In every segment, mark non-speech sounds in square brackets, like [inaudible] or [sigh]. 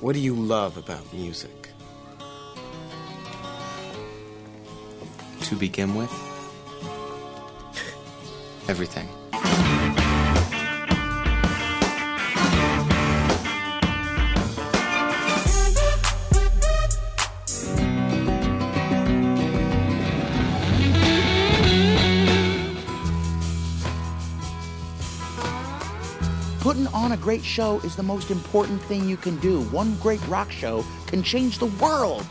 What do you love about music? To begin with, everything. Great show is the most important thing you can do. One great rock show can change the world.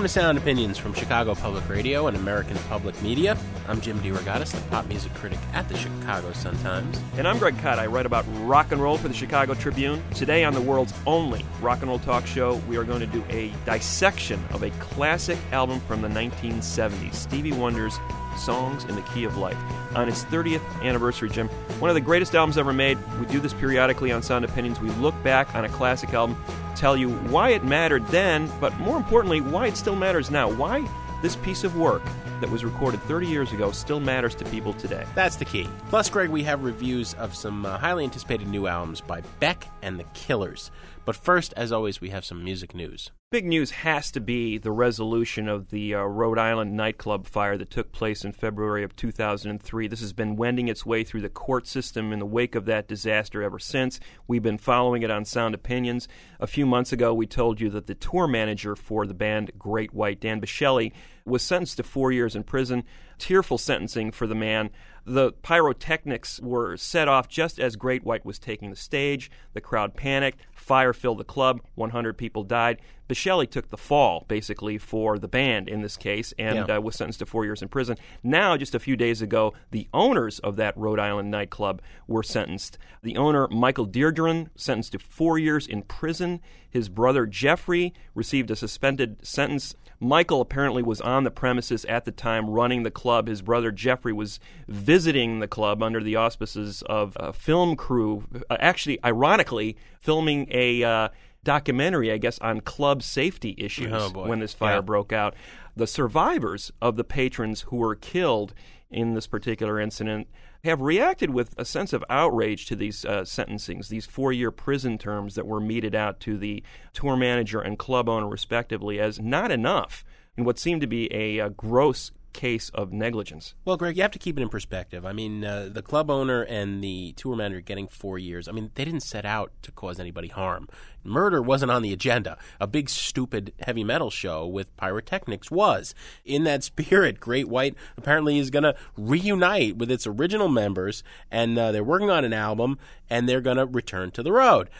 Welcome to Sound Opinions from Chicago Public Radio and American Public Media. I'm Jim DeRogatis, the pop music critic at the Chicago Sun-Times. And I'm Greg Kot. I write about rock and roll for the Chicago Tribune. Today on the world's only rock and roll talk show, we are going to do a dissection of a classic album from the 1970s, Stevie Wonder's Songs in the Key of Life. On its 30th anniversary, Jim, one of the greatest albums ever made. We do this periodically on Sound Opinions. We look back on a classic album, tell you why it mattered then, but more importantly, why it still matters now. Why this piece of work that was recorded 30 years ago still matters to people today. That's the key. Plus, Greg, we have reviews of some uh, highly anticipated new albums by Beck and the Killers. But first, as always, we have some music news. Big news has to be the resolution of the uh, Rhode Island nightclub fire that took place in February of 2003. This has been wending its way through the court system in the wake of that disaster ever since. We've been following it on Sound Opinions. A few months ago, we told you that the tour manager for the band Great White, Dan Biechele, was sentenced to four years in prison. Tearful sentencing for the man. The pyrotechnics were set off just as Great White was taking the stage. The crowd panicked. Fire filled the club. 100 people died. Biechele took the fall, basically, for the band in this case and Yeah. uh, was sentenced to four years in prison. Now, just a few days ago, the owners of that Rhode Island nightclub were sentenced. The owner, Michael Derderian, sentenced to four years in prison. His brother, Jeffrey, received a suspended sentence. Michael apparently was on the premises at the time running the club. His brother, Jeffrey, was visiting the club under the auspices of a film crew, uh, actually, ironically, filming a. Uh, documentary, I guess, on club safety issues Oh, when this fire Yeah. broke out. The survivors of the patrons who were killed in this particular incident have reacted with a sense of outrage to these uh, sentencings, these four year prison terms that were meted out to the tour manager and club owner, respectively, as not enough in what seemed to be a, uh gross case of negligence. Well, Greg, you have to keep it in perspective. I mean, uh, the club owner and the tour manager getting four years. I mean, they didn't set out to cause anybody harm. Murder wasn't on the agenda. A big, stupid heavy metal show with pyrotechnics was. In that [laughs] spirit, Great White apparently is going to reunite with its original members, and uh, they're working on an album, and they're going to return to the road.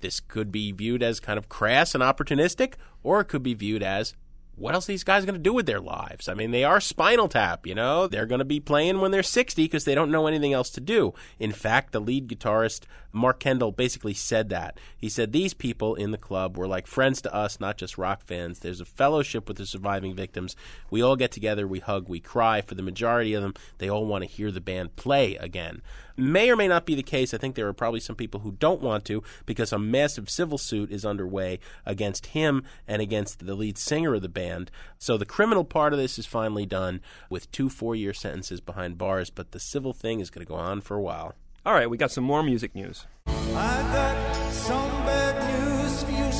This could be viewed as kind of crass and opportunistic, or it could be viewed as what else are these guys going to do with their lives? I mean, they are Spinal Tap, you know? They're going to be playing when they're 60 because they don't know anything else to do. In fact, the lead guitarist, Mark Kendall, basically said that. He said, These people in the club were like friends to us, not just rock fans. There's a fellowship with the surviving victims. We all get together, we hug, we cry. For the majority of them, they all want to hear the band play again. May or may not be the case. I think there are probably some people who don't want to because a massive civil suit is underway against him and against the lead singer of the band. So the criminal part of this is finally done with two four year sentences behind bars, but the civil thing is going to go on for a while. All right, we got some more music news. I got some bad news for you,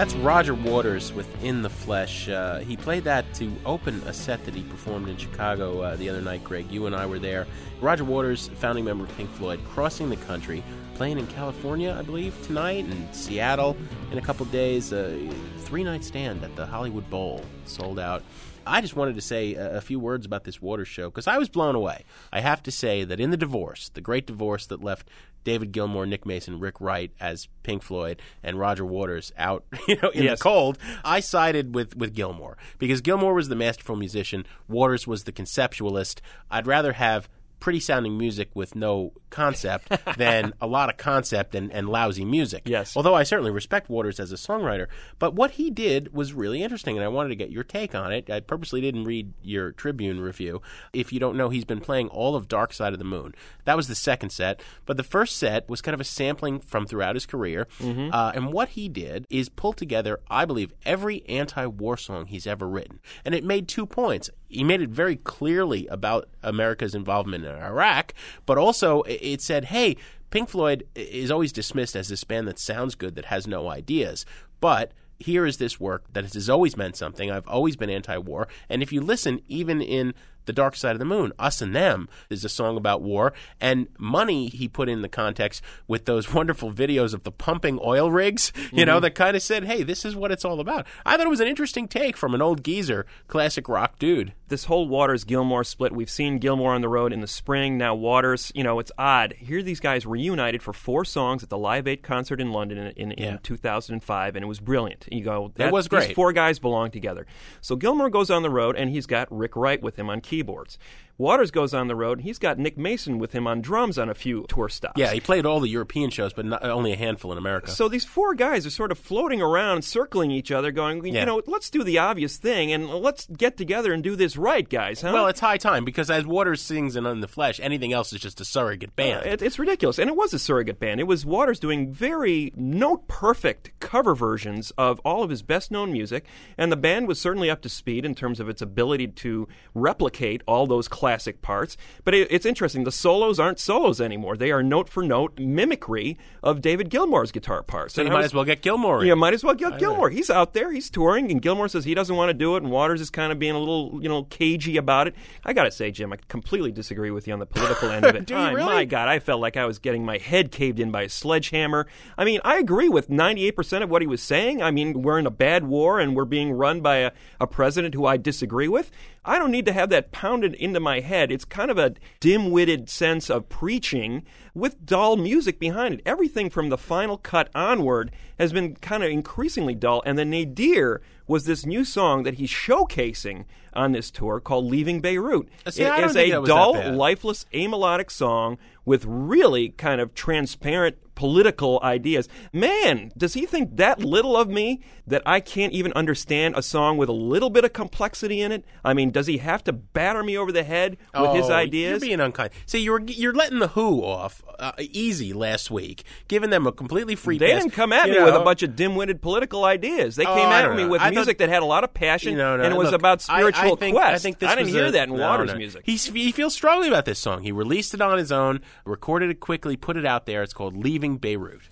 That's Roger Waters with In the Flesh. Uh, he played that to open a set that he performed in Chicago uh, the other night, Greg. You and I were there. Roger Waters, founding member of Pink Floyd, crossing the country, playing in California, I believe, tonight, and Seattle in a couple days. A three night stand at the Hollywood Bowl, sold out. I just wanted to say a, a few words about this Waters show because I was blown away. I have to say that in the divorce, the great divorce that left David Gilmour, Nick Mason, Rick Wright as Pink Floyd, and Roger Waters out, [laughs] you know, in Yes. the cold, I sided with with Gilmour because Gilmour was the masterful musician, Waters was the conceptualist. I'd rather have pretty sounding music with no concept than [laughs] a lot of concept and, and lousy music. Yes. Although I certainly respect Waters as a songwriter. But what he did was really interesting, and I wanted to get your take on it. I purposely didn't read your Tribune review. If you don't know, he's been playing all of Dark Side of the Moon. That was the second set. But the first set was kind of a sampling from throughout his career. Uh, and what he did is pull together, I believe, every anti war song he's ever written. And it made two points. He made it very clearly about America's involvement in Iraq, but also it said, hey, Pink Floyd is always dismissed as this band that sounds good that has no ideas. But here is this work that has always meant something. I've always been anti war. And if you listen, even in The Dark Side of the Moon, Us and Them is a song about war. And Money, he put in the context with those [laughs] wonderful videos of the pumping oil rigs, you know, mm-hmm. that kind of said, hey, this is what it's all about. I thought it was an interesting take from an old geezer, classic rock dude. This whole Waters Gilmour split. We've seen Gilmour on the road in the spring. Now Waters, you know, it's odd. Here these guys reunited for four songs at the Live Aid concert in London in, in, Yeah. in 2005, and it was brilliant. You go, that, was These great. four guys belong together. So Gilmour goes on the road, and he's got Rick Wright with him on keyboards. Waters goes on the road, and he's got Nick Mason with him on drums on a few tour stops. Yeah, he played all the European shows, but not, only a handful in America. So these four guys are sort of floating around, circling each other, going, you Yeah. know, let's do the obvious thing and let's get together and do this right, guys. Huh? well, it's high time because as Waters sings in On the Flesh, anything else is just a surrogate uh, band. It, it's ridiculous. And it was a surrogate band. It was Waters doing very note perfect cover versions of all of his best known music. And the band was certainly up to speed in terms of its ability to replicate all those classic parts. But it, it's interesting. The solos aren't solos anymore, they are note for note mimicry of David Gilmour's guitar parts. so you I might was- as well get Gilmour. yeah, might as well get Gilmour. He's out there, he's touring, and Gilmour says he doesn't want to do it, and Waters is kind of being a little, you know, cagey about it. I gotta say, Jim, I completely disagree with you on the political end of [laughs] it. Do you really? My God, I felt like I was getting my head caved in by a sledgehammer. I mean, I agree with 98% of what he was saying. I mean, we're in a bad war, and we're being run by a, a president who I disagree with. I don't need to have that pounded into my head. It's kind of a dim witted sense of preaching with dull music behind it. Everything from the final cut onward has been kind of increasingly dull. And the Nadir was this new song that he's showcasing on this tour called Leaving Beirut. Uh, see, It is a that was that dull, lifeless, amelodic song with really kind of transparent political ideas. Man, does he think that little of me that I can't even understand a song with a little bit of complexity in it? I mean, does he have to batter me over the head with his Oh, ideas? You're being unkind. See, you're you're letting the Who off uh, easy last week, giving them a completely free they pass. didn't come at You me with a bunch of dim-witted political ideas. They Oh, came at me know. with I music thought- that had a lot of passion, You know, no, and it was look, about spiritual I, think, quest. I, think this didn't hear a- that in no, Waters no. music. He's, he feels strongly about this song. He released it on his own, recorded it quickly, put it out there. It's called "Leaving Beirut."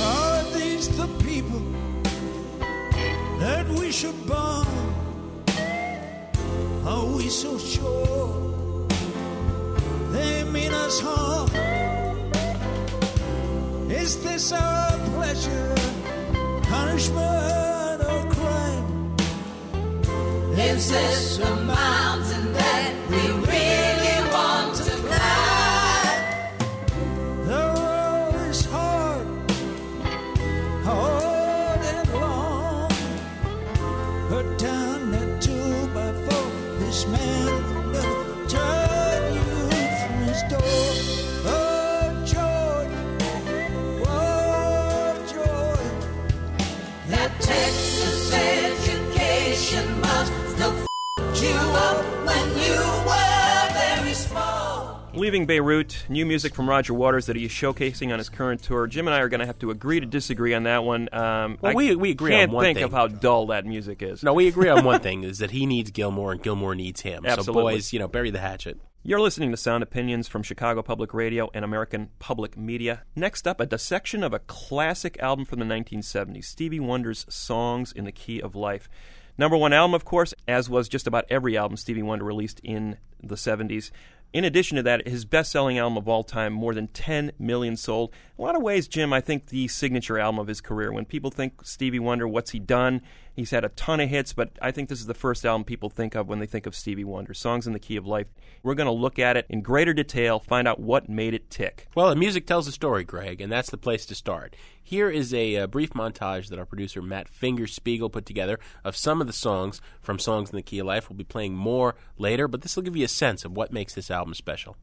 Are these the people that we should bomb? Are we so sure they mean us harm? Is this our pleasure, punishment, or crime? Is this the mountain that we Leaving Beirut, new music from Roger Waters that he is showcasing on his current tour. Jim and I are going to have to agree to disagree on that one. Um, Well, I we- we agree on can't one think thing. of how dull that music is. No, we agree on one [laughs] thing: is that he needs Gilmour, and Gilmour needs him. So, boys, you know, bury the hatchet. You're listening to Sound Opinions from Chicago Public Radio and American Public Media. Next up, a dissection of a classic album from the 1970s Stevie Wonder's Songs in the Key of Life. Number one album, of course, as was just about every album Stevie Wonder released in the 70s. In addition to that, his best selling album of all time, more than 10 million sold. In a lot of ways, Jim, I think the signature album of his career. When people think Stevie Wonder, what's he done? He's had a ton of hits, but I think this is the first album people think of when they think of Stevie Wonder. Songs in the Key of Life. We're going to look at it in greater detail, find out what made it tick. Well, the music tells a story, Greg, and that's the place to start. Here is a, uh brief montage that our producer Matt Fingerspiegel put together of some of the songs from Songs in the Key of Life. We'll be playing more later, but this will give you a sense of what makes this album special.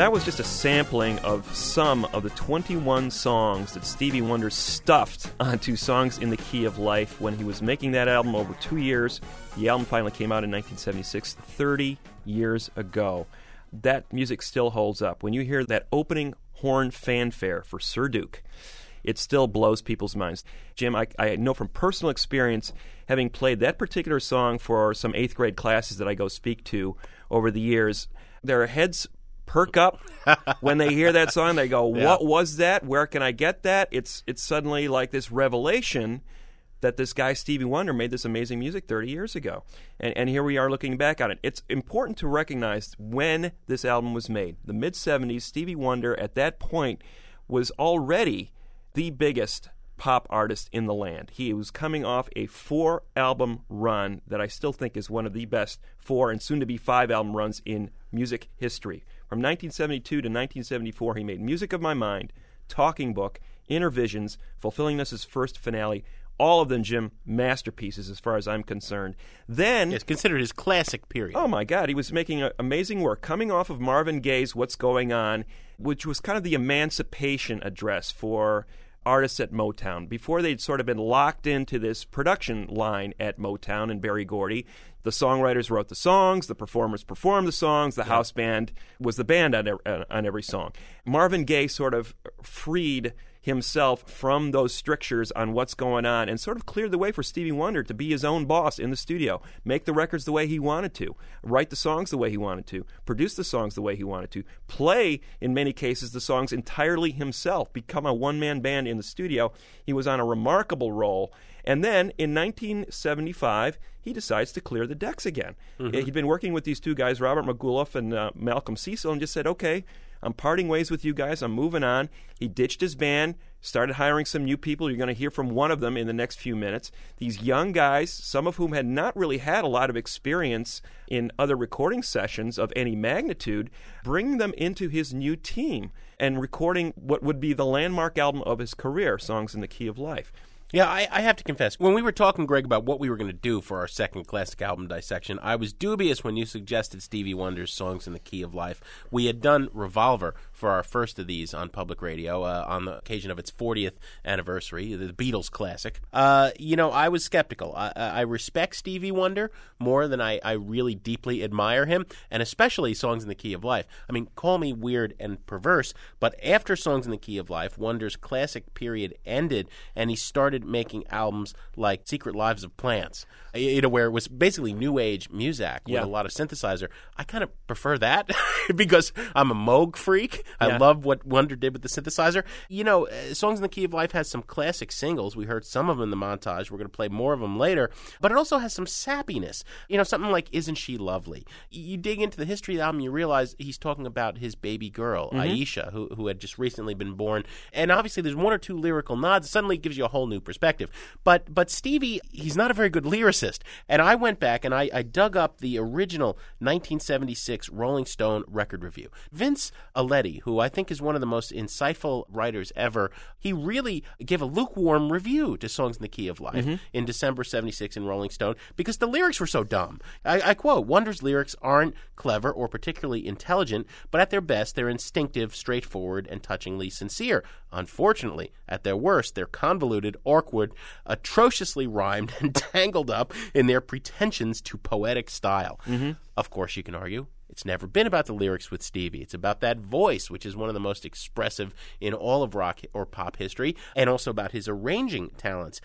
That was just a sampling of some of the 21 songs that Stevie Wonder stuffed onto Songs in the Key of Life when he was making that album over two years. The album finally came out in 1976, 30 years ago. That music still holds up. When you hear that opening horn fanfare for Sir Duke, it still blows people's minds. Jim, I, I know from personal experience, having played that particular song for some eighth grade classes that I go speak to over the years, their heads perk up when they hear that song. They go, "What was that? Where can I get that?" It's it's suddenly like this revelation that this guy Stevie Wonder made this amazing music 30 years ago, and and here we are looking back on it. It's important to recognize when this album was made. The mid 70s, Stevie Wonder at that point was already the biggest pop artist in the land. He was coming off a four album run that I still think is one of the best four and soon to be five album runs in music history. From 1972 to 1974, he made Music of My Mind, Talking Book, Inner Visions, Fulfillingness' First Finale. All of them, Jim, masterpieces as far as I'm concerned. Then It's considered his classic period. Oh my God, he was making amazing work. Coming off of Marvin Gaye's "What's Going On," which was kind of the emancipation address for artists at Motown. Before they'd sort of been locked into this production line at Motown and Berry Gordy, the songwriters wrote the songs, the performers performed the songs, the house band was the band on, on every song. Marvin Gaye sort of freed himself from those strictures on what's going on and sort of cleared the way for Stevie Wonder to be his own boss in the studio, make the records the way he wanted to, write the songs the way he wanted to, produce the songs the way he wanted to, play, in many cases, the songs entirely himself, become a one man band in the studio. He was on a remarkable roll. And then in 1975, he decides to clear the decks again. He'd been working with these two guys, Robert Margouleff and uh, Malcolm Cecil, and just said, okay, I'm parting ways with you guys. I'm moving on. He ditched his band, started hiring some new people. You're going to hear from one of them in the next few minutes. These young guys, some of whom had not really had a lot of experience in other recording sessions of any magnitude, bringing them into his new team and recording what would be the landmark album of his career, Songs in the Key of Life. Yeah, I, I have to confess, when we were talking, Greg, about what we were going to do for our second classic album dissection, I was dubious when you suggested Stevie Wonder's Songs in the Key of Life. We had done Revolver for our first of these on public radio uh, on the occasion of its 40th anniversary, the Beatles classic. Uh, you know, I was skeptical. I, I respect Stevie Wonder more than I, I really deeply admire him, and especially Songs in the Key of Life. I mean, call me weird and perverse, but after Songs in the Key of Life, Wonder's classic period ended, and he started making albums like Secret Lives of Plants, you know, where it was basically new age music with a lot of synthesizer. I kind of prefer that [laughs] because I'm a Moog freak. I Yeah. love what Wonder did with the synthesizer. You know, uh, Songs in the Key of Life has some classic singles. We heard some of them in the montage. We're going to play more of them later. But it also has some sappiness. You know, something like Isn't She Lovely? You dig into the history of the album, you realize he's talking about his baby girl, Aisha, who, who had just recently been born. And obviously, there's one or two lyrical nods. It Suddenly it gives you a whole new perspective. But, but Stevie, he's not a very good lyricist. And I went back and I, I dug up the original 1976 Rolling Stone record review. Vince Aletti, who I think is one of the most insightful writers ever, he really gave a lukewarm review to Songs in the Key of Life mm-hmm. in December 76 in Rolling Stone because the lyrics were so dumb. I, I quote Wonder's lyrics aren't clever or particularly intelligent, but at their best, they're instinctive, straightforward, and touchingly sincere. Unfortunately, at their worst, they're convoluted, awkward, atrociously rhymed, [laughs] and tangled up in their pretensions to poetic style. Mm-hmm. Of course, you can argue it's never been about the lyrics with Stevie. It's about that voice, which is one of the most expressive in all of rock or pop history, and also about his arranging talents.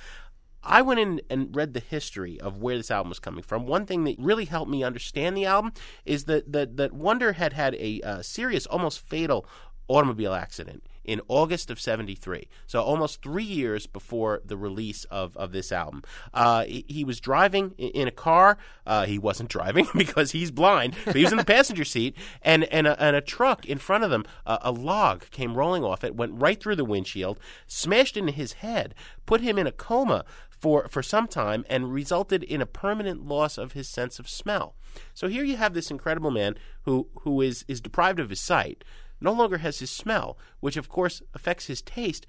I went in and read the history of where this album was coming from. One thing that really helped me understand the album is that that, that Wonder had had a uh, serious, almost fatal automobile accident in August of 73. So almost three years before the release of, of this album. Uh, he, he was driving in a car. Uh, he wasn't [laughs] driving because he's blind, but he was in the [laughs] passenger seat, and, and, a, and a truck in front of them, uh, a log came rolling off it, went right through the windshield, smashed into his head, put him in a coma for, for some time, and resulted in a permanent loss of his sense of smell. So here you have this incredible man who, who is, is deprived of his sight, no longer has his smell, which of course affects his taste.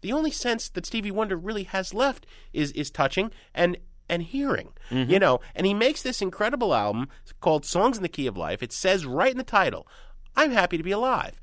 The only sense that Stevie Wonder really has left is is touching and and hearing. You know, and he makes this incredible album called Songs in the Key of Life. It says right in the title, I'm happy to be alive.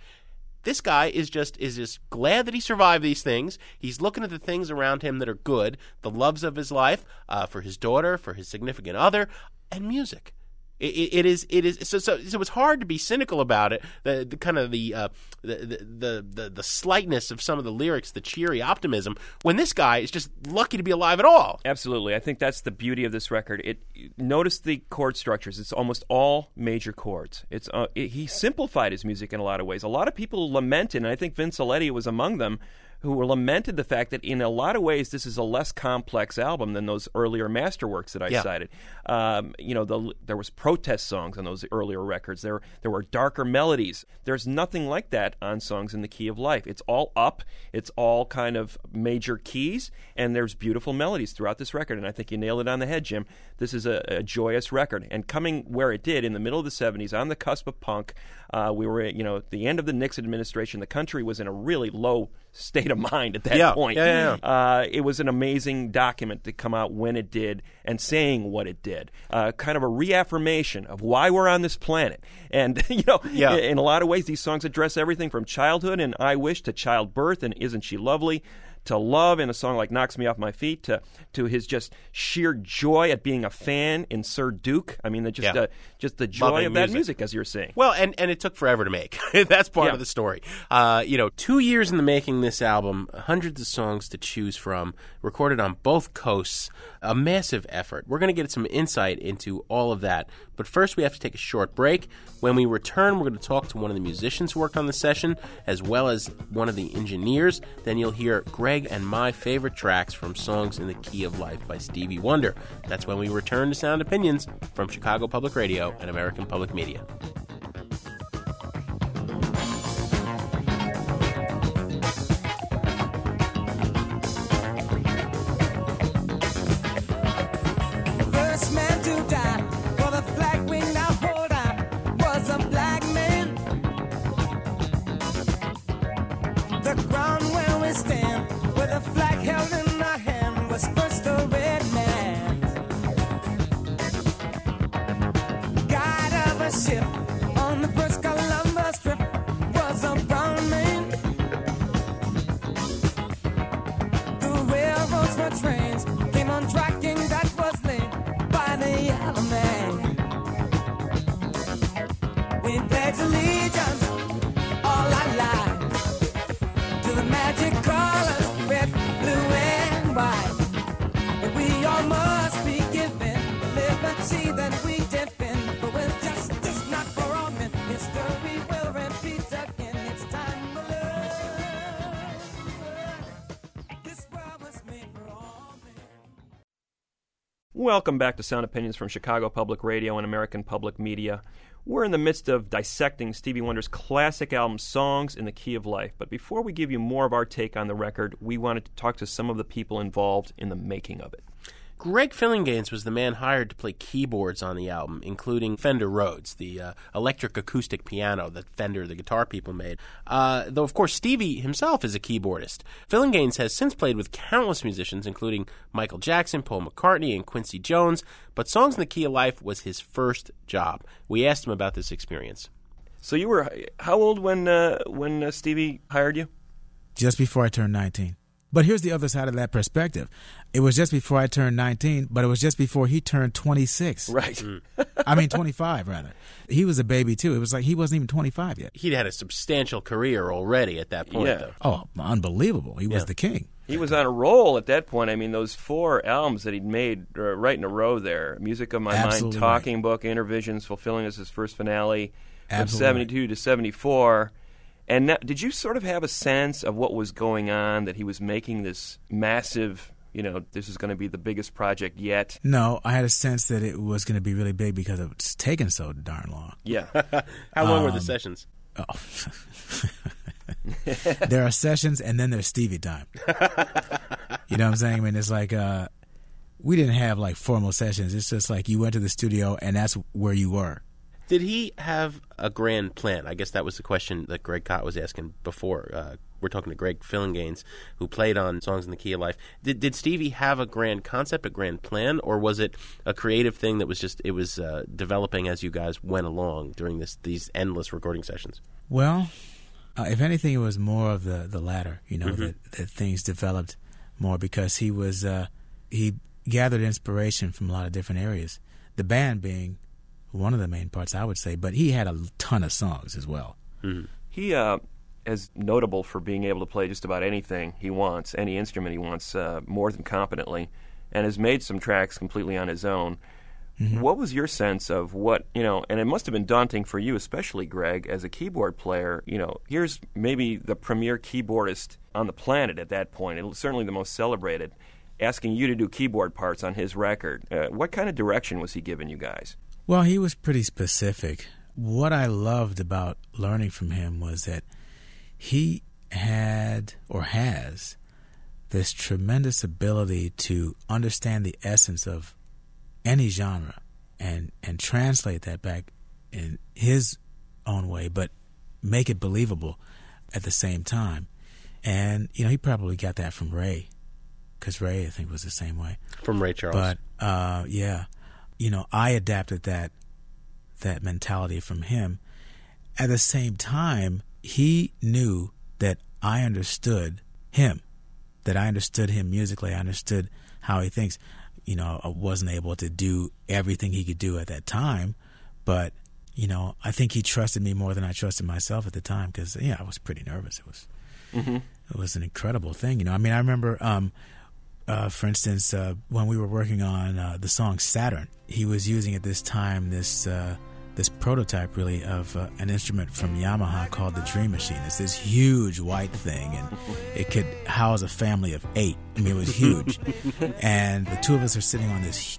This guy is just is just glad that he survived these things. He's looking at the things around him that are good, the loves of his life, uh, for his daughter, for his significant other, and music. It, it, is it is so, so so it's hard to be cynical about it. The, the kind of the, uh, the, the the the slightness of some of the lyrics, the cheery optimism, when this guy is just lucky to be alive at all. Absolutely. I think that's the beauty of this record. It notice the chord structures. It's almost all major chords. It's uh, it, he simplified his music in a lot of ways. A lot of people lamented, and I think Vince Aletti was among them, who lamented the fact that in a lot of ways this is a less complex album than those earlier masterworks that I Yeah. cited. Um, you know, the, there was protest songs on those earlier records. There there were darker melodies. There's nothing like that on songs in the key of life. It's all up. It's all kind of major keys, and there's beautiful melodies throughout this record. And I think you nailed it on the head, Jim. This is a, a joyous record, and coming where it did in the middle of the '70s, on the cusp of punk. Uh, we were, you know, at the end of the Nixon administration. The country was in a really low state of [laughs] mind at that Yeah. point. Yeah, yeah, Uh, it was an amazing document to come out when it did and saying what it did. Uh, kind of a reaffirmation of why we're on this planet. And, [laughs] you know, Yeah. in a lot of ways, these songs address everything from childhood and I Wish to childbirth and Isn't She Lovely? To love in a song like "Knocks Me Off My Feet," to to his just sheer joy at being a fan in Sir Duke. I mean, the, just Yeah. uh, just the joy Loving of that music. music, as you're saying. Well, and, and it took forever to make. [laughs] That's part Yeah. of the story. Uh, you know, two years in the making this album, hundreds of songs to choose from, recorded on both coasts, a massive effort. We're going to get some insight into all of that. But first, we have to take a short break. When we return, we're going to talk to one of the musicians who worked on the session, as well as one of the engineers. Then you'll hear Greg and my favorite tracks from Songs in the Key of Life by Stevie Wonder. That's when we return to Sound Opinions from Chicago Public Radio and American Public Media. Welcome back to Sound Opinions from Chicago Public Radio and American Public Media. We're in the midst of dissecting Stevie Wonder's classic album Songs in the Key of Life. But before we give you more of our take on the record, we wanted to talk to some of the people involved in the making of it. Greg Phillinganes was the man hired to play keyboards on the album, including Fender Rhodes, the uh, electric acoustic piano that Fender, the guitar people, made. Uh, though, of course, Stevie himself is a keyboardist. Phillinganes has since played with countless musicians, including Michael Jackson, Paul McCartney, and Quincy Jones, but Songs in the Key of Life was his first job. We asked him about this experience. So you were how old when uh, when uh, Stevie hired you? just before I turned 19. But here's the other side of that perspective. It was just before I turned 19, but it was just before he turned 26. Right. [laughs] I mean, 25, rather. He was a baby, too. It was like he wasn't even 25 yet. He'd had a substantial career already at that point, Yeah. though. Oh, unbelievable. He was the king. He was on a roll at that point. I mean, those four albums that he'd made uh, right in a row there Music of My Absolutely Mind, Talking Book, Innervisions, fulfilling as his first finale Absolutely. from 72 to 74. And now, did you sort of have a sense of what was going on, that he was making this massive, you know, this is going to be the biggest project yet? No, I had a sense that it was going to be really big because it's taken so darn long. Yeah. [laughs] How long Um, were the sessions? Oh. [laughs] there are sessions and then there's Stevie time. you know what I'm saying? I mean, it's like uh, we didn't have like formal sessions. It's just like you went to the studio and that's where you were. Did he have a grand plan? I guess that was the question that Greg Kot was asking before. Uh, we're talking to Greg Phillinganes, who played on Songs in the Key of Life. Did, did Stevie have a grand concept, a grand plan, or was it a creative thing that was just it was uh, developing as you guys went along during this these endless recording sessions? Well, uh, if anything, it was more of the the latter. You know that, that things developed more because he was uh, he gathered inspiration from a lot of different areas. The band being one of the main parts, I would say, but he had a ton of songs as well. He uh, is notable for being able to play just about anything he wants, any instrument he wants, uh, more than competently, and has made some tracks completely on his own. What was your sense of what you know? And it must have been daunting for you, especially Greg, as a keyboard player. You know, here's maybe the premier keyboardist on the planet at that point, and certainly the most celebrated, asking you to do keyboard parts on his record. Uh, what kind of direction was he giving you guys? Well, he was pretty specific. What I loved about learning from him was that he had or has this tremendous ability to understand the essence of any genre and and translate that back in his own way, but make it believable at the same time. And you know, he probably got that from Ray, because Ray, I think, was the same way. From Ray Charles. But uh, yeah, you know, I adapted that that mentality from him. At the same time, he knew that I understood him, that I understood him musically. I understood how he thinks. You know, I wasn't able to do everything he could do at that time, but you know, I think he trusted me more than I trusted myself at the time because yeah, I was pretty nervous. It was it was an incredible thing. You know, I mean, I remember, um, uh, for instance, uh, when we were working on uh, the song Saturn, he was using at this time this uh, this prototype really of uh, an instrument from Yamaha called the Dream Machine. It's this huge white thing, and it could house a family of eight. I mean, it was huge. [laughs] and the two of us are sitting on this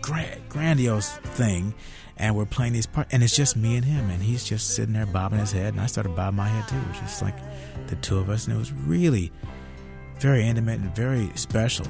grand, grandiose thing, and we're playing these parts, and it's just me and him, and he's just sitting there bobbing his head, and I started bobbing my head too. It was just like the two of us, and it was really very intimate and very special.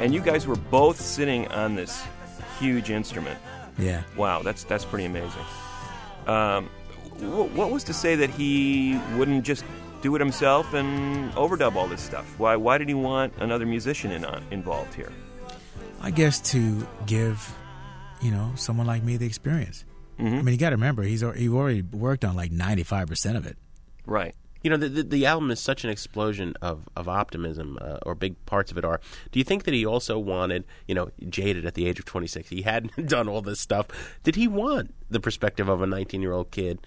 And you guys were both sitting on this huge instrument. Yeah. Wow, that's that's pretty amazing. Um, wh- what was to say that he wouldn't just do it himself and overdub all this stuff? Why why did he want another musician in on, involved here? I guess to give you know, someone like me the experience. I mean, you got to remember he's he already worked on like ninety five percent of it. Right. You know, the, the, the album is such an explosion of, of optimism, uh, or big parts of it are. Do you think that he also wanted, you know, jaded at the age of 26? He hadn't [laughs] done all this stuff. Did he want the perspective of a 19 year old kid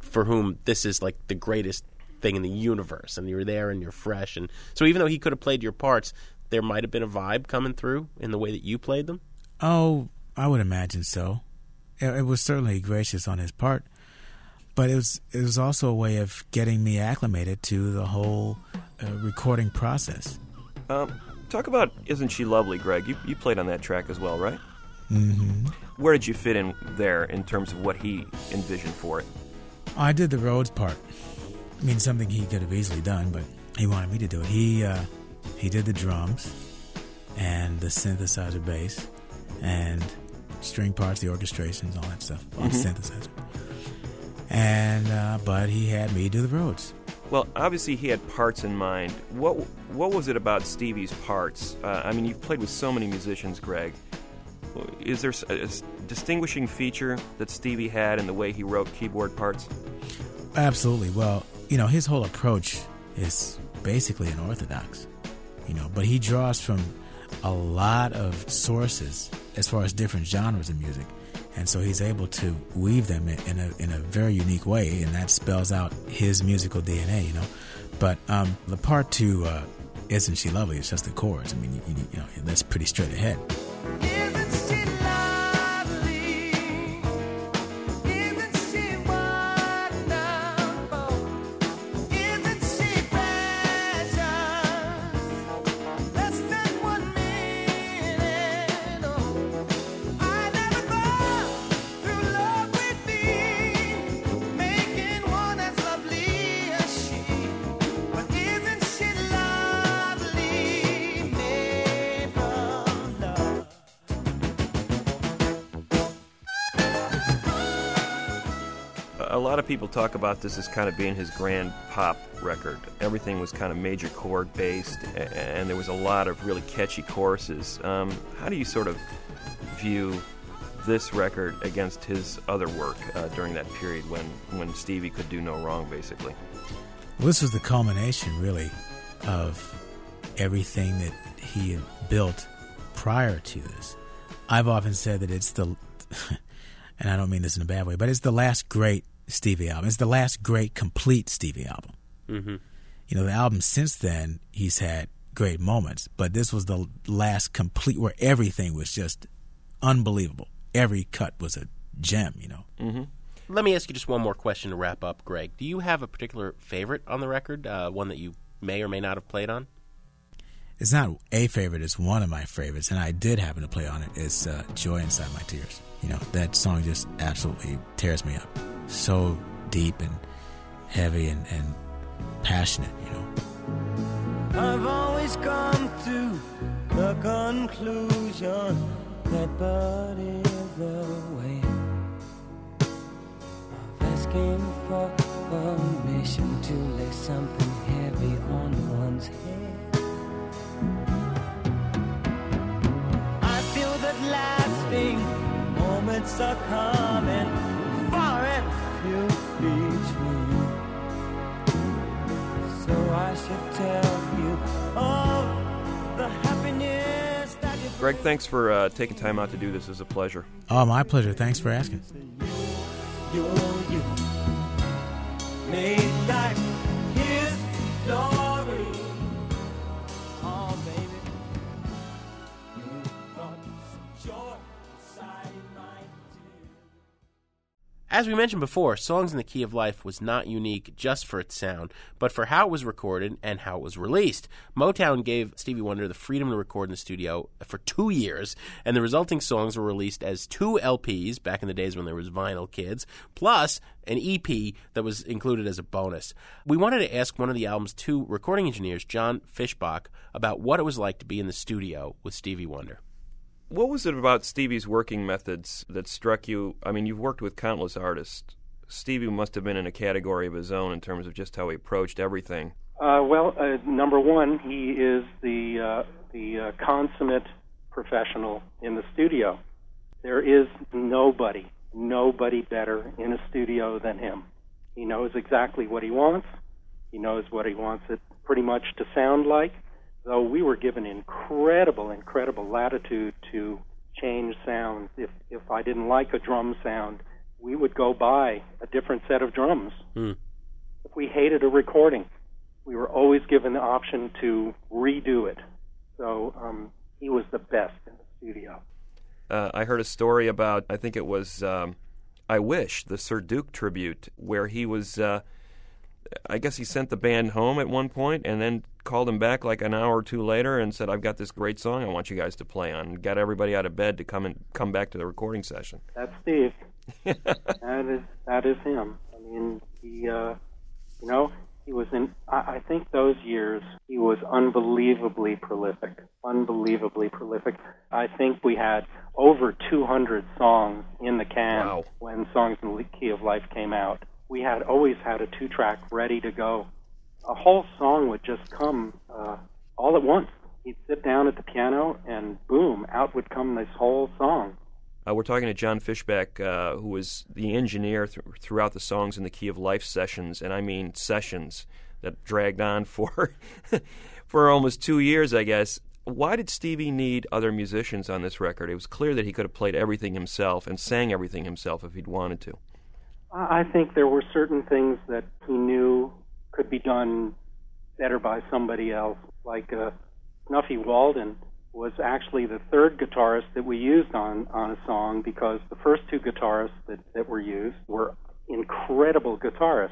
for whom this is like the greatest thing in the universe? And you're there and you're fresh. And so even though he could have played your parts, there might have been a vibe coming through in the way that you played them? Oh, I would imagine so. It, it was certainly gracious on his part, but it was it was also a way of getting me acclimated to the whole uh, recording process. Um, talk about Isn't She Lovely, Greg? You, you played on that track as well, right? Mm-hmm. Where did you fit in there in terms of what he envisioned for it? I did the Rhodes part. I mean, something he could have easily done, but he wanted me to do it. He uh, he did the drums and the synthesizer bass and string parts, the orchestrations, all that stuff on the synthesizer. And uh, but he had me do the Rhodes. Well, obviously he had parts in mind. What what was it about Stevie's parts? Uh, I mean, you've played with so many musicians, Greg. Is there a distinguishing feature that Stevie had in the way he wrote keyboard parts? Absolutely. Well, you know, his whole approach is basically unorthodox, you know, but he draws from a lot of sources as far as different genres of music. And so he's able to weave them in a, in a very unique way, and that spells out his musical DNA, you know. But um, the part to uh, Isn't She Lovely? It's just the chords. I mean, you, you know, that's pretty straight ahead. Talk about this as kind of being his grand pop record. Everything was kind of major chord based, and there was a lot of really catchy choruses. Um, how do you sort of view this record against his other work uh, during that period when, when Stevie could do no wrong, basically? Well, this was the culmination, really, of everything that he had built prior to this. I've often said that it's the, [laughs] and I don't mean this in a bad way, but it's the last great Stevie album. It's the last great complete Stevie album. Mm-hmm. You know, the album since then, he's had great moments, but this was the last complete where everything was just unbelievable. Every cut was a gem, you know. Let me ask you just one more question to wrap up, Greg. Do you have a particular favorite on the record, uh, one that you may or may not have played on? it's not a favorite it's one of my favorites and i did happen to play on it it's uh, joy inside my tears you know that song just absolutely tears me up so deep and heavy and, and passionate you know I've always come to the conclusion that but is the way of asking for permission to lay something heavy on one's head. I feel that lasting moments are coming, Greg, thanks for uh, taking time out to do this. It's a pleasure. oh my pleasure thanks for asking you, you made As we mentioned before, Songs in the Key of Life was not unique just for its sound, but for how it was recorded and how it was released. Motown gave Stevie Wonder the freedom to record in the studio for two years, and the resulting songs were released as two LPs back in the days when there was vinyl kids, plus an EP that was included as a bonus. We wanted to ask one of the album's two recording engineers, John Fischbach, about what it was like to be in the studio with Stevie Wonder. What was it about Stevie's working methods that struck you? I mean, you've worked with countless artists. Stevie must have been in a category of his own in terms of just how he approached everything. Uh, well, uh, number one, he is the uh, the uh, consummate professional in the studio. there is nobody, nobody better in a studio than him. He knows exactly what he wants. He knows what he wants it pretty much to sound like. So we were given incredible, incredible latitude to change sounds. If if I didn't like a drum sound, we would go buy a different set of drums. Hmm. If we hated a recording, we were always given the option to redo it. So um, he was the best in the studio. Uh, I heard a story about, I think it was um, I Wish, the Sir Duke tribute, where he was, uh, I guess he sent the band home at one point and then called him back like an hour or two later and said, I've got this great song I want you guys to play on. Got everybody out of bed to come and come back to the recording session. That's Steve. [laughs] that is that is him. I mean, he, uh, you know, he was in. I, I think those years he was unbelievably prolific. Unbelievably prolific. I think we had over 200 songs in the can Wow. when Songs in the Key of Life came out. We had always had a two-track ready to go. A whole song would just come uh, all at once. He'd sit down at the piano, and boom, out would come this whole song. Uh, we're talking to John Fischbach, uh, who was the engineer th- throughout the Songs in the Key of Life sessions, and I mean sessions that dragged on for [laughs] for almost two years, I guess. Why did Stevie need other musicians on this record? It was clear that he could have played everything himself and sang everything himself if he'd wanted to. I think there were certain things that he knew could be done better by somebody else. Like uh, Snuffy Walden was actually the third guitarist that we used on on a song because the first two guitarists that, that were used were incredible guitarists,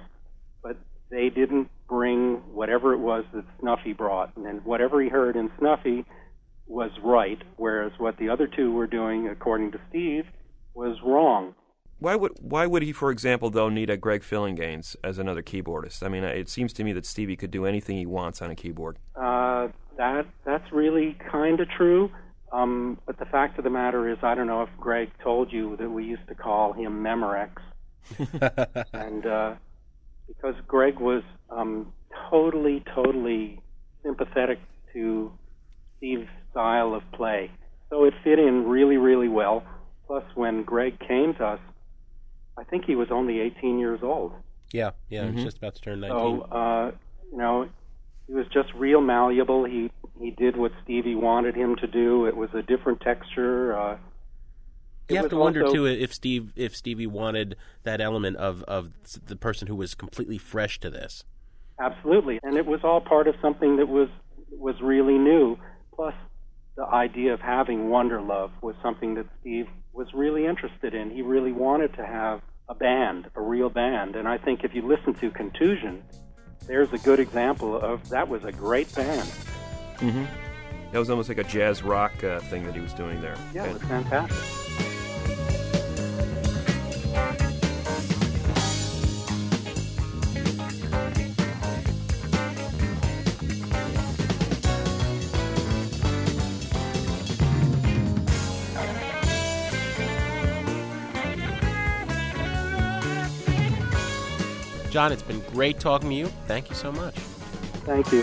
but they didn't bring whatever it was that Snuffy brought, and whatever he heard in Snuffy was right, whereas what the other two were doing, according to Steve, was wrong. Why would why would he, for example, though, need a Greg Phillinganes as another keyboardist? I mean, it seems to me that Stevie could do anything he wants on a keyboard. Uh, that that's really kind of true. Um, but the fact of the matter is, I don't know if Greg told you that we used to call him Memorex, [laughs] and uh, because Greg was um, totally, totally sympathetic to Steve's style of play, so it fit in really, really well. Plus, when Greg came to us, I think he was only 18 years old. Yeah, yeah, he was just about to turn 19. So, uh, you know, he was just real malleable. He he did what Stevie wanted him to do. It was a different texture. Uh, you have to wonder also- too if Steve if Stevie wanted that element of of the person who was completely fresh to this. Absolutely, and it was all part of something that was was really new. Plus, the idea of having Wonderlove was something that Steve was really interested in. He really wanted to have a band, a real band, and I think if you listen to Contusion, there's a good example of that was a great band. Mm-hmm. That was almost like a jazz rock uh, thing that he was doing there. Yeah, it was fantastic. John, it's been great talking to you. Thank you so much. Thank you.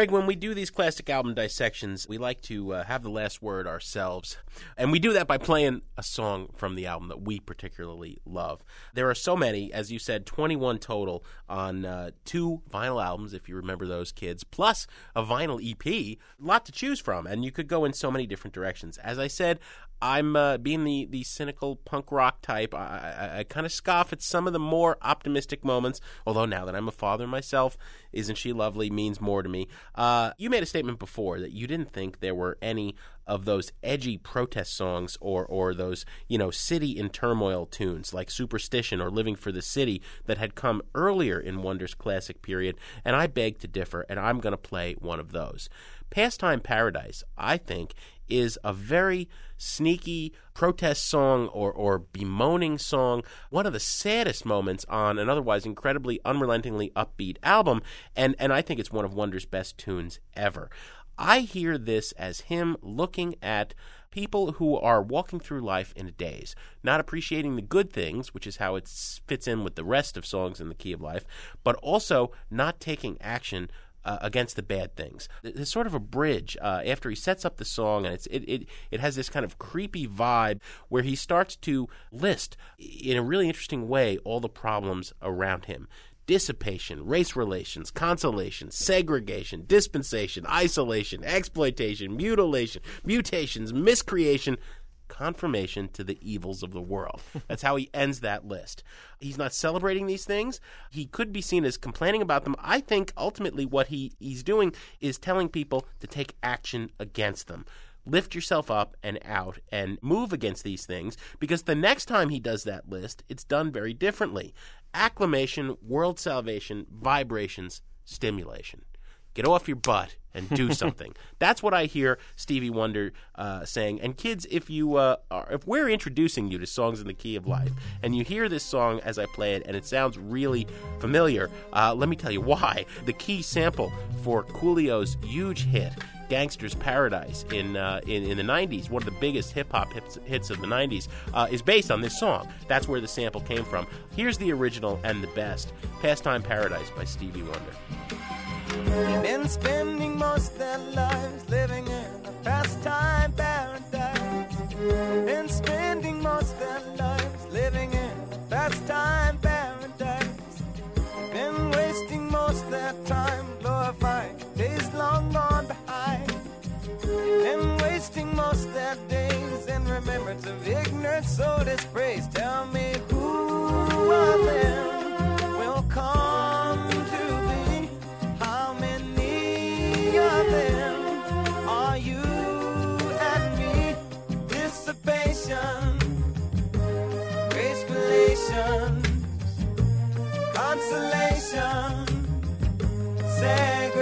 Greg, when we do these classic album dissections, we like to uh, have the last word ourselves. And we do that by playing a song from the album that we particularly love. There are so many, as you said, 21 total on uh, two vinyl albums, if you remember those kids, plus a vinyl EP. A lot to choose from, and you could go in so many different directions. As I said, I'm uh, being the, the cynical punk rock type. I, I, I kind of scoff at some of the more optimistic moments. Although now that I'm a father myself, "Isn't She Lovely" means more to me. Uh, you made a statement before that you didn't think there were any of those edgy protest songs or or those you know city in turmoil tunes like Superstition or Living for the City that had come earlier in Wonder's classic period. And I beg to differ, and I'm going to play one of those. Pastime Paradise, I think, is a very sneaky protest song or, or bemoaning song, one of the saddest moments on an otherwise incredibly unrelentingly upbeat album, and, and I think it's one of Wonder's best tunes ever. I hear this as him looking at people who are walking through life in a daze, not appreciating the good things, which is how it fits in with the rest of songs in the key of life, but also not taking action uh, against the bad things. There's sort of a bridge uh, after he sets up the song, and it's it, it it has this kind of creepy vibe where he starts to list in a really interesting way all the problems around him. Dissipation, race relations, consolation, segregation, dispensation, isolation, exploitation, mutilation, mutations, miscreation, confirmation to the evils of the world. [laughs] That's how he ends that list. He's not celebrating these things. He could be seen as complaining about them. I think ultimately what he, he's doing is telling people to take action against them. Lift yourself up and out and move against these things because the next time he does that list, it's done very differently. Acclamation, world salvation, vibrations, stimulation. Get off your butt and do [laughs] something. That's what I hear Stevie Wonder uh, saying. And kids, if you uh, are, if we're introducing you to songs in the key of life, and you hear this song as I play it, and it sounds really familiar, uh, let me tell you why. [laughs] The key sample for Coolio's huge hit. Gangsta's Paradise in, uh, in in the '90s, one of the biggest hip hop hits, hits of the '90s, uh, is based on this song. That's where the sample came from. Here's the original and the best, "Pastime Paradise" by Stevie Wonder. Been spending most their lives living in a pastime paradise. Been spending most their lives living in a pastime paradise. Been wasting most their time glorifying days long gone behind. Been wasting most their days in remembrance of ignorance, so dispraise. Tell me who of them will come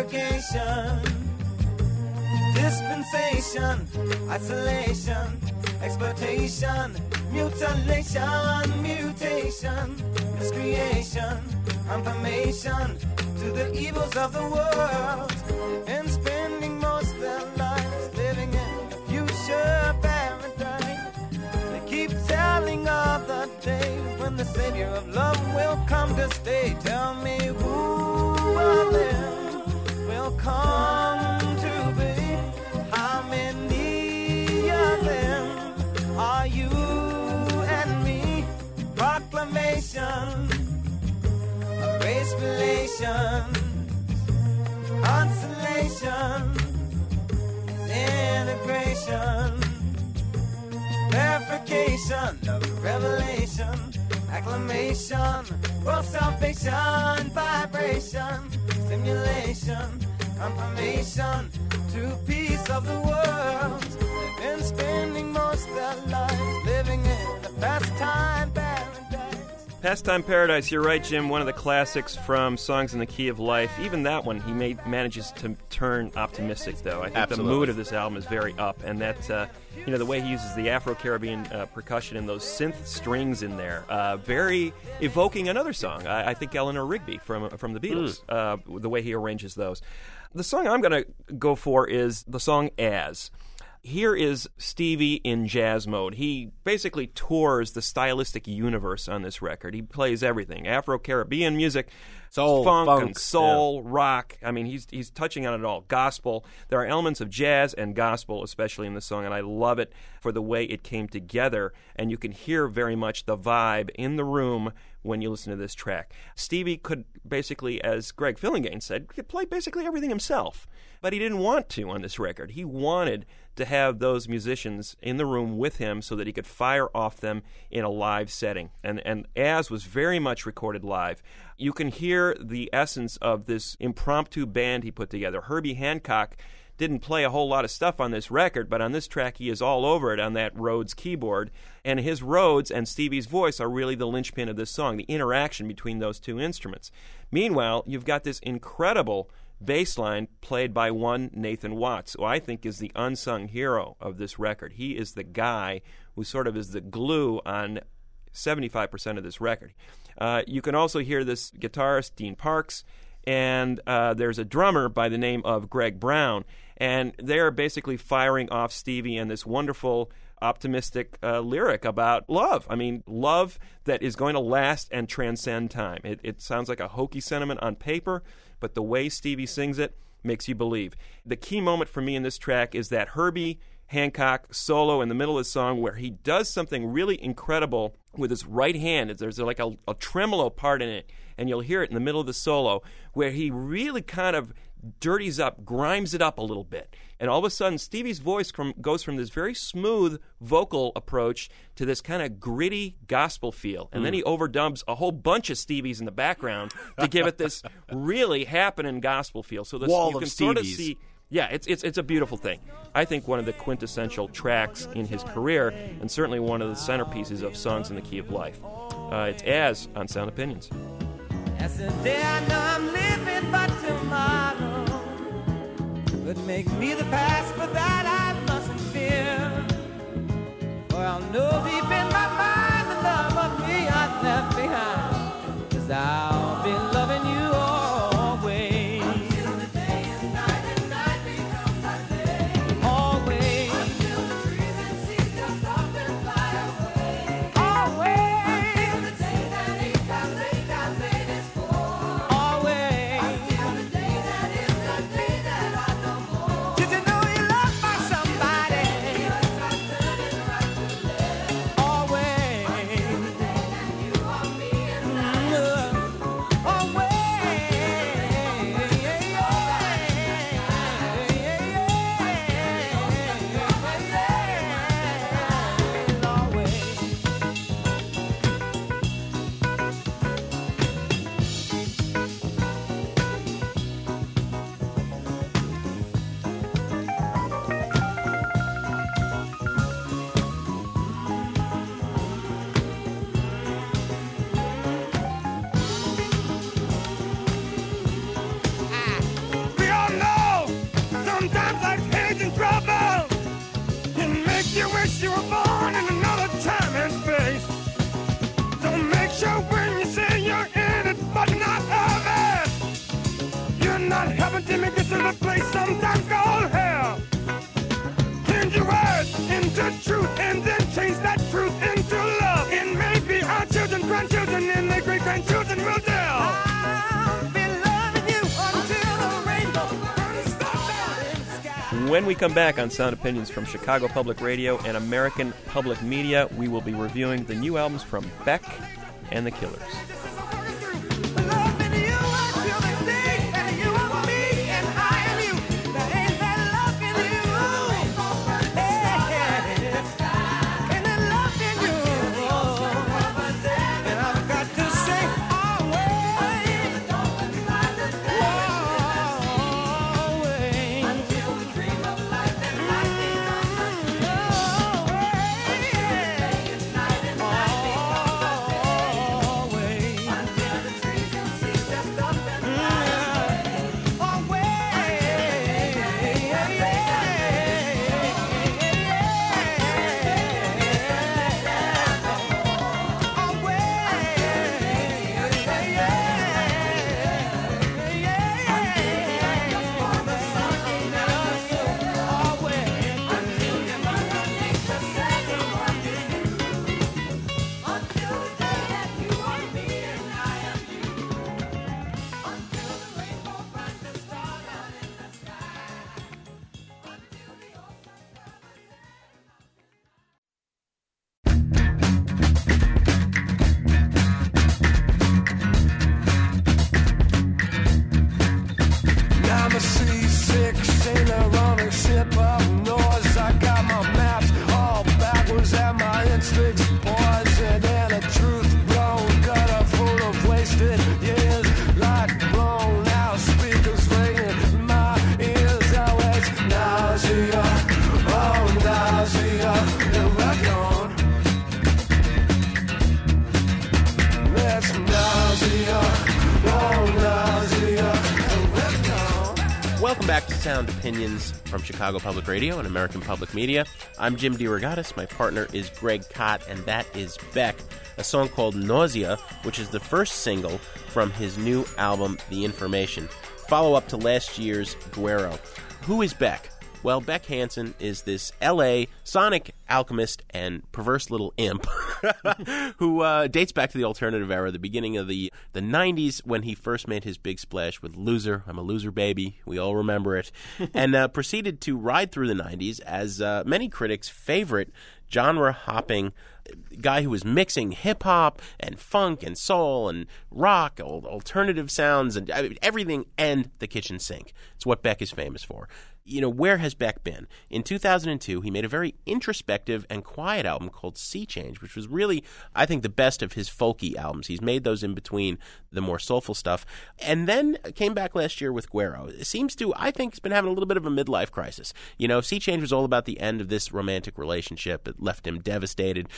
segregation, dispensation, isolation, exploitation, mutilation, mutation, miscreation, confirmation. To the evils of the world, and spending most of their lives living in a future paradise. They keep telling of the day when the Savior of love will come to stay. Tell me who consolation, integration verification revelation, acclamation, salvation, vibration, stimulation, confirmation to peace of the world. They've been spending most their lives living in a pastime paradise. Pastime Paradise, you're right, Jim. One of the classics from Songs in the Key of Life. Even that one, he made, manages to turn optimistic, though. I think Absolutely. the mood of this album is very up, and that, uh, you know, the way he uses the Afro Caribbean uh, percussion and those synth strings in there, uh, very evoking another song. I, I think Eleanor Rigby from from the Beatles. Uh, the way he arranges those. The song I'm going to go for is the song As. Here is Stevie in jazz mode. He basically tours the stylistic universe on this record. He plays everything Afro Caribbean music, Soul, funk, and funk, soul, rock. I mean, he's, he's touching on it all. Gospel. There are elements of jazz and gospel, especially in the song, and I love it for the way it came together. And you can hear very much the vibe in the room when you listen to this track. Stevie could basically, as Greg Phillinganes said, could play basically everything himself. But he didn't want to on this record. He wanted to have those musicians in the room with him so that he could fire off them in a live setting. And and as was very much recorded live. You can hear the essence of this impromptu band he put together. Herbie Hancock didn't play a whole lot of stuff on this record, but on this track he is all over it on that Rhodes keyboard. And his Rhodes and Stevie's voice are really the linchpin of this song, the interaction between those two instruments. Meanwhile, you've got this incredible bass line played by one Nathan Watts, who I think is the unsung hero of this record. He is the guy who sort of is the glue on 75% of this record. Uh, you can also hear this guitarist, Dean Parks, and uh, there's a drummer by the name of Greg Brown, and they're basically firing off Stevie and this wonderful optimistic uh, lyric about love. I mean, love that is going to last and transcend time. It, it sounds like a hokey sentiment on paper, but the way Stevie sings it makes you believe. The key moment for me in this track is that Herbie Hancock solo in the middle of the song where he does something really incredible with his right hand. There's like a, a tremolo part in it, and you'll hear it in the middle of the solo where he really kind of dirties up, grimes it up a little bit. And all of a sudden, Stevie's voice from, goes from this very smooth vocal approach to this kind of gritty gospel feel. And then he overdubs a whole bunch of Stevies in the background to give it this [laughs] really happening gospel feel. So this, Wall you of can sort of Stevies. see. Yeah, it's, it's, it's a beautiful thing. I think one of the quintessential tracks in his career, and certainly one of the centerpieces of Songs in the Key of Life. Uh, it's As on Sound Opinions. Could make me the past, but that I mustn't fear. For I'll know deep in my When we come back on Sound Opinions from Chicago Public Radio and American Public Media, we will be reviewing the new albums from Beck and the Killers. Sound Opinions from Chicago Public Radio and American Public Media. I'm Jim DeRogatis. My partner is Greg Kot, and that is Beck, a song called Nausea, which is the first single from his new album, The Information. Follow up to last year's Guero. Who is Beck? Well, Beck Hansen is this LA sonic alchemist and perverse little imp [laughs] who uh, dates back to the alternative era, the beginning of the, the 90s when he first made his big splash with Loser. I'm a loser, baby. We all remember it. [laughs] and uh, proceeded to ride through the 90s as uh, many critics' favorite genre hopping guy who was mixing hip hop and funk and soul and rock, al- alternative sounds, and everything, and the kitchen sink. It's what Beck is famous for. You know, where has Beck been? In 2002, he made a very introspective and quiet album called Sea Change, which was really, I think, the best of his folky albums. He's made those in between the more soulful stuff. And then came back last year with Guero. It seems to, I think, has been having a little bit of a midlife crisis. You know, Sea Change was all about the end of this romantic relationship. It left him devastated.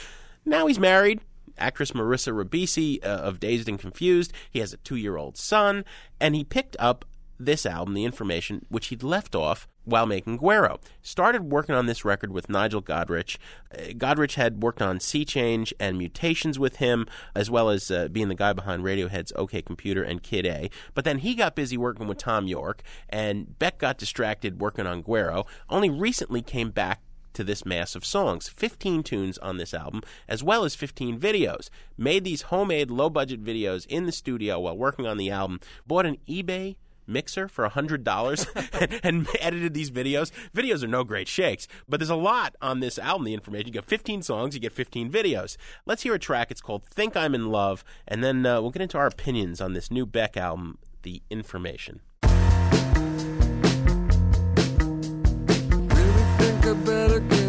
Now he's married. Actress Marissa Ribisi uh, of Dazed and Confused. He has a two year old son, and he picked up this album, The Information, which he'd left off while making Guero. Started working on this record with Nigel Godrich. Uh, Godrich had worked on Sea Change and Mutations with him, as well as uh, being the guy behind Radiohead's OK Computer and Kid A. But then he got busy working with Thom Yorke, and Beck got distracted working on Guero. Only recently came back to this mass of songs. 15 tunes on this album, as well as 15 videos. Made these homemade, low budget videos in the studio while working on the album. Bought an eBay mixer for $100 [laughs] and, and [laughs] edited these videos. Videos are no great shakes, but there's a lot on this album, the information. You get 15 songs, you get 15 videos. Let's hear a track. It's called Think I'm in Love, and then uh, we'll get into our opinions on this new Beck album, The Information. Really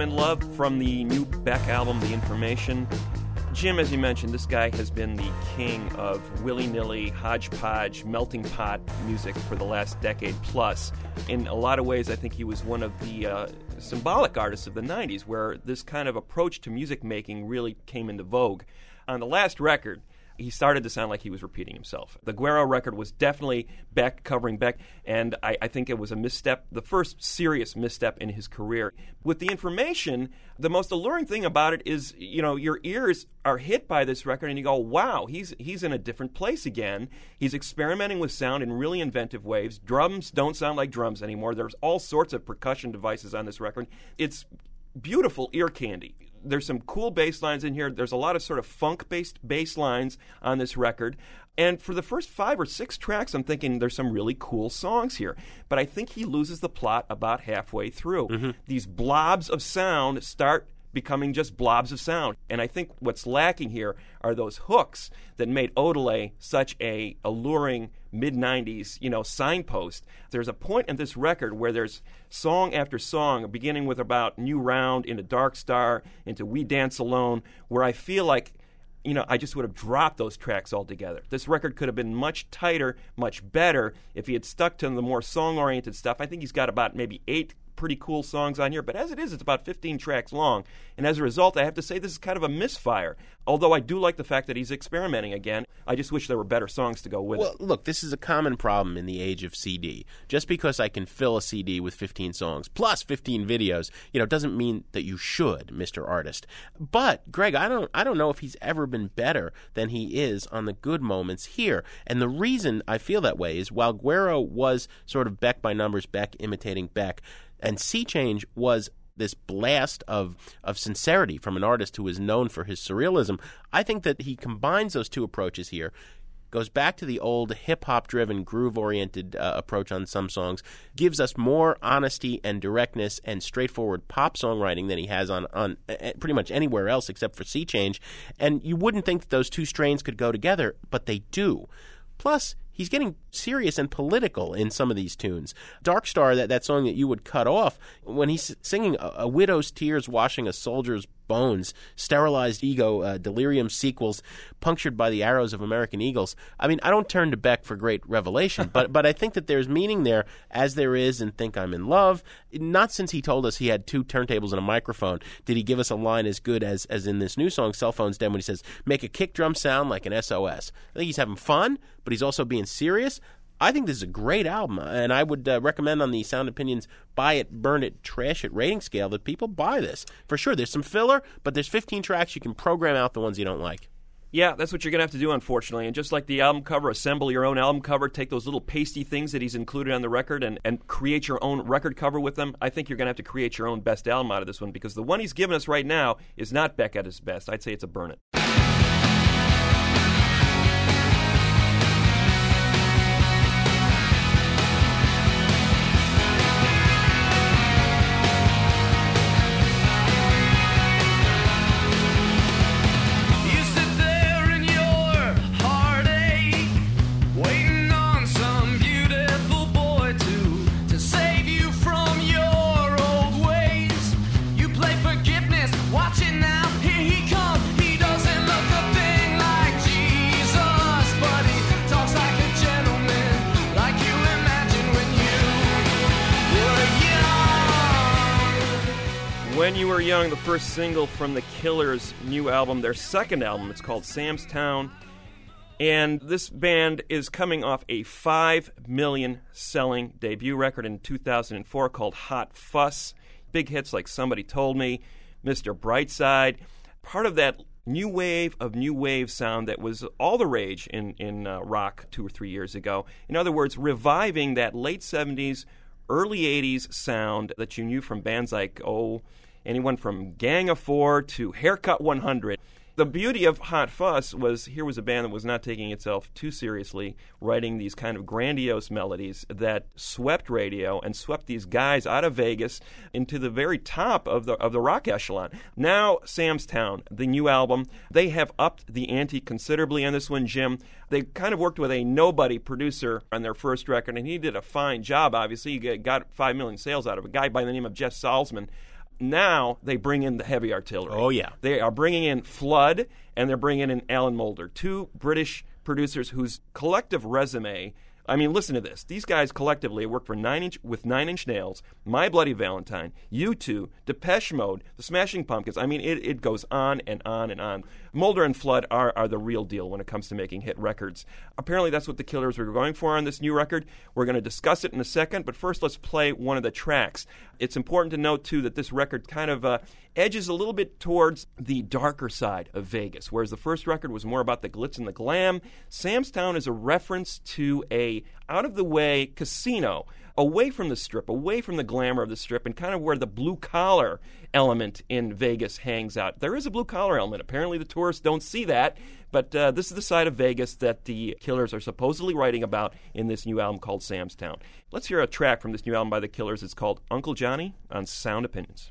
In love from the new Beck album, The Information. Jim, as you mentioned, this guy has been the king of willy nilly, hodgepodge, melting pot music for the last decade plus. In a lot of ways, I think he was one of the uh, symbolic artists of the 90s where this kind of approach to music making really came into vogue. On the last record, he started to sound like he was repeating himself. The Guero record was definitely Beck covering Beck, and I, I think it was a misstep, the first serious misstep in his career. With the information, the most alluring thing about it is, you know, your ears are hit by this record, and you go, "Wow, he's he's in a different place again. He's experimenting with sound in really inventive ways. Drums don't sound like drums anymore. There's all sorts of percussion devices on this record. It's beautiful ear candy. There's some cool bass lines in here. There's a lot of sort of funk based bass lines on this record. And for the first five or six tracks, I'm thinking there's some really cool songs here. But I think he loses the plot about halfway through. Mm-hmm. These blobs of sound start becoming just blobs of sound. And I think what's lacking here are those hooks that made Odelay such a alluring mid 90s, you know, signpost. There's a point in this record where there's song after song, beginning with about New Round into Dark Star into We Dance Alone, where I feel like you know, I just would have dropped those tracks altogether. This record could have been much tighter, much better if he had stuck to the more song oriented stuff. I think he's got about maybe eight pretty cool songs on here, but as it is, it's about 15 tracks long. And as a result, I have to say this is kind of a misfire. Although I do like the fact that he's experimenting again. I just wish there were better songs to go with Well, it. look, this is a common problem in the age of CD. Just because I can fill a CD with 15 songs plus 15 videos, you know, doesn't mean that you should, Mr. Artist. But Greg, I don't I don't know if he's ever been better than he is on the good moments here. And the reason I feel that way is while Guerrero was sort of Beck by numbers, Beck imitating Beck, and Sea Change was this blast of of sincerity from an artist who is known for his surrealism. I think that he combines those two approaches here. Goes back to the old hip hop driven, groove oriented uh, approach on some songs, gives us more honesty and directness and straightforward pop songwriting than he has on, on uh, pretty much anywhere else except for Sea Change. And you wouldn't think that those two strains could go together, but they do. Plus, he's getting serious and political in some of these tunes. Dark Star, that, that song that you would cut off, when he's singing a, a widow's tears washing a soldier's bones, sterilized ego, uh, delirium sequels, punctured by the arrows of American eagles. I mean, I don't turn to Beck for great revelation, but but I think that there's meaning there, as there is in "Think I'm in Love." Not since he told us he had two turntables and a microphone did he give us a line as good as as in this new song "Cell Phones Dead" when he says, "Make a kick drum sound like an SOS." I think he's having fun, but he's also being serious. I think this is a great album, and I would uh, recommend on the Sound Opinions buy it, burn it, trash it rating scale that people buy this for sure. There's some filler, but there's 15 tracks. You can program out the ones you don't like. Yeah, that's what you're going to have to do, unfortunately. And just like the album cover, assemble your own album cover, take those little pasty things that he's included on the record and, and create your own record cover with them. I think you're going to have to create your own best album out of this one because the one he's given us right now is not Beck at his best. I'd say it's a burn it. When You Were Young, the first single from the Killers' new album, their second album. It's called Sam's Town. And this band is coming off a 5 million selling debut record in 2004 called Hot Fuss. Big hits like Somebody Told Me, Mr. Brightside. Part of that new wave of new wave sound that was all the rage in, in uh, rock two or three years ago. In other words, reviving that late 70s, early 80s sound that you knew from bands like, oh, anyone from Gang of Four to Haircut 100. The beauty of Hot Fuss was here was a band that was not taking itself too seriously, writing these kind of grandiose melodies that swept radio and swept these guys out of Vegas into the very top of the of the rock echelon. Now Sam's Town, the new album, they have upped the ante considerably on this one, Jim. They kind of worked with a nobody producer on their first record, and he did a fine job. Obviously, he got five million sales out of a guy by the name of Jeff Saltzman now they bring in the heavy artillery. Oh, yeah. They are bringing in Flood and they're bringing in Alan Moulder, two British producers whose collective resume. I mean, listen to this. These guys collectively worked for nine inch with Nine Inch Nails, My Bloody Valentine, U2, Depeche Mode, The Smashing Pumpkins. I mean, it, it goes on and on and on. Moulder and Flood are, are the real deal when it comes to making hit records. Apparently, that's what the Killers were going for on this new record. We're going to discuss it in a second, but first, let's play one of the tracks. It's important to note, too, that this record kind of uh, edges a little bit towards the darker side of Vegas, whereas the first record was more about the glitz and the glam. Sam's Town is a reference to a out of the way casino away from the strip, away from the glamour of the strip, and kind of where the blue collar element in Vegas hangs out. There is a blue collar element. Apparently, the tourists don't see that, but uh, this is the side of Vegas that the Killers are supposedly writing about in this new album called Sam's Town. Let's hear a track from this new album by the Killers. It's called Uncle Johnny on Sound Opinions.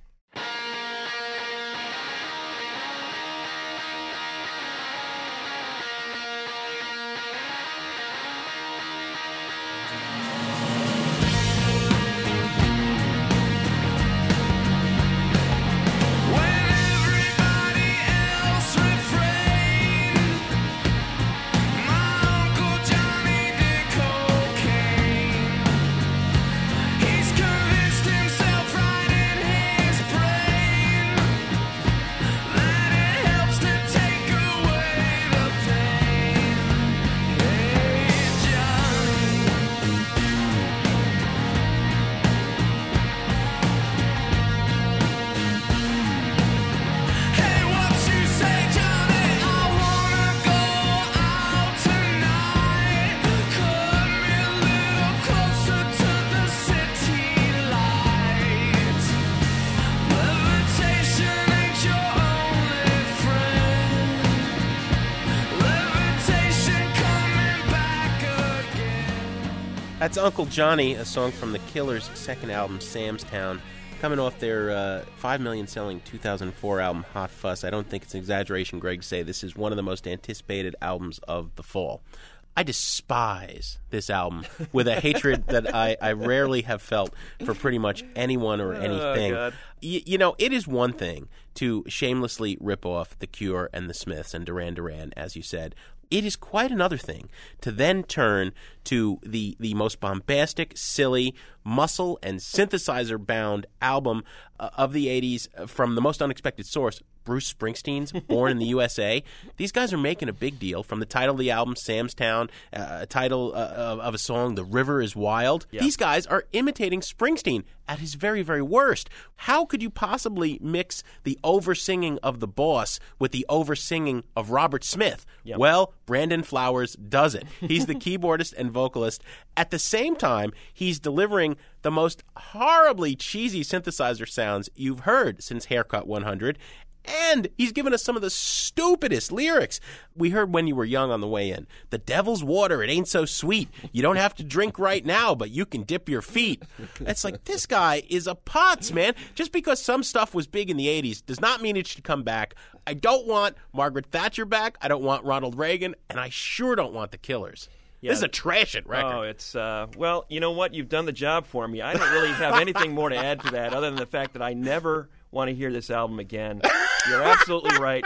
That's Uncle Johnny, a song from the Killers' second album, Sam's Town, coming off their uh, 5 million selling 2004 album, Hot Fuss. I don't think it's an exaggeration, Greg, to say this is one of the most anticipated albums of the fall. I despise this album with a hatred that I, I rarely have felt for pretty much anyone or anything. God. Y- you know, it is one thing to shamelessly rip off The Cure and The Smiths and Duran Duran, as you said. It is quite another thing to then turn to the, the most bombastic, silly, muscle and synthesizer bound album uh, of the 80s from the most unexpected source, Bruce Springsteen's Born in the USA. [laughs] These guys are making a big deal from the title of the album, Sam's Town, uh, a title uh, of, of a song, The River is Wild. These guys are imitating Springsteen at his very, very worst. How could you possibly mix the over singing of the boss with the over singing of Robert Smith? Well, Brandon Flowers does it. He's the [laughs] keyboardist and vocalist. At the same time, he's delivering the most horribly cheesy synthesizer sounds you've heard since Haircut 100. And he's given us some of the stupidest lyrics. We heard when you were young on the way in. The devil's water, it ain't so sweet. You don't have to drink right now, but you can dip your feet. It's like, this guy is a putz, man. Just because some stuff was big in the 80s does not mean it should come back. I don't want Margaret Thatcher back. I don't want Ronald Reagan. And I sure don't want the killers. Yeah. This is a trash it record. Oh, it's uh, well, you know what? You've done the job for me. I don't really have anything more to add to that, other than the fact that I never want to hear this album again. You're absolutely right.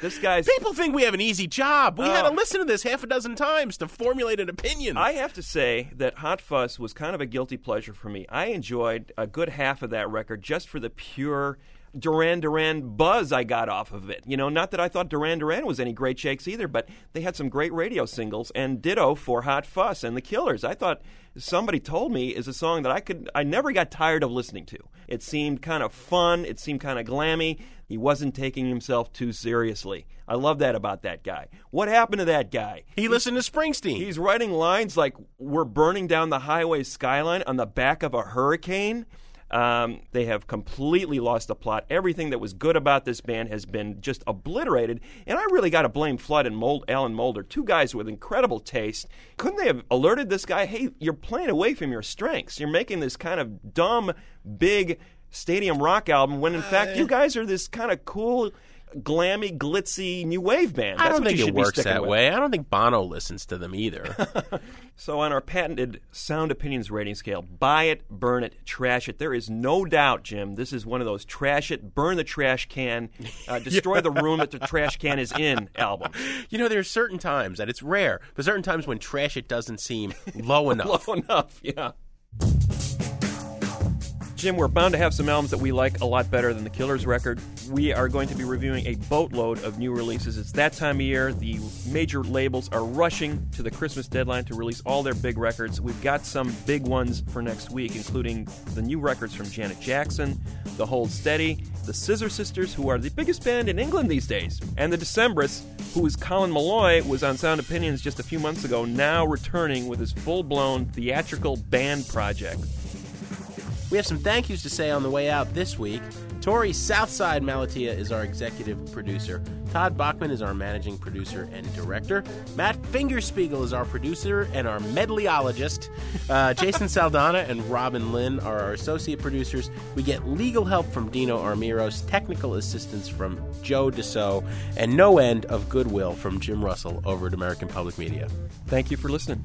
This guy's. People think we have an easy job. We had Oh. to listen to this half a dozen times to formulate an opinion. I have to say that Hot Fuss was kind of a guilty pleasure for me. I enjoyed a good half of that record just for the pure Duran Duran buzz I got off of it. You know, not that I thought Duran Duran was any great shakes either, but they had some great radio singles, and ditto for Hot Fuss and the Killers. I thought somebody told me is a song that I could I never got tired of listening to. It seemed kind of fun, it seemed kind of glammy. He wasn't taking himself too seriously. I love that about that guy. What happened to that guy? he listened to Springsteen. He's writing lines like "We're burning down the highway skyline on the back of a hurricane." Um, they have completely lost the plot. Everything that was good about this band has been just obliterated. And I really got to blame Flood and Mold, Alan Moulder, two guys with incredible taste. Couldn't they have alerted this guy? Hey, you're playing away from your strengths. You're making this kind of dumb, big stadium rock album when in fact you guys are this kind of cool, glammy, glitzy new wave band. I don't think you it works that with. way. I don't think Bono listens to them either. [laughs] So, on our patented sound opinions rating scale, buy it, burn it, trash it. There is no doubt, Jim, this is one of those trash it, burn the trash can, uh, [laughs] destroy the room that the trash can is in albums. you know, there are certain times that it's rare, but certain times when trash it doesn't seem low enough. [laughs] Low enough, yeah. Jim, we're bound to have some albums that we like a lot better than the Killers record. We are going to be reviewing a boatload of new releases. It's that time of year. The major labels are rushing to the Christmas deadline to release all their big records. We've got some big ones for next week, including the new records from Janet Jackson, The Hold Steady, the Scissor Sisters, who are the biggest band in England these days, and the Decemberists, who is Colin Meloy, was on Sound Opinions just a few months ago, now returning with his full blown theatrical band project. We have some thank yous to say on the way out this week. Torey Southside Malatia is our executive producer. Todd Bachman is our managing producer and director. Matt Fingerspiegel is our producer and our medleyologist. Uh, Jason [laughs] Saldana and Robin Lynn are our associate producers. We get legal help from Dino Armiros, technical assistance from Joe Deso, and no end of goodwill from Jim Russell over at American Public Media. Thank you for listening.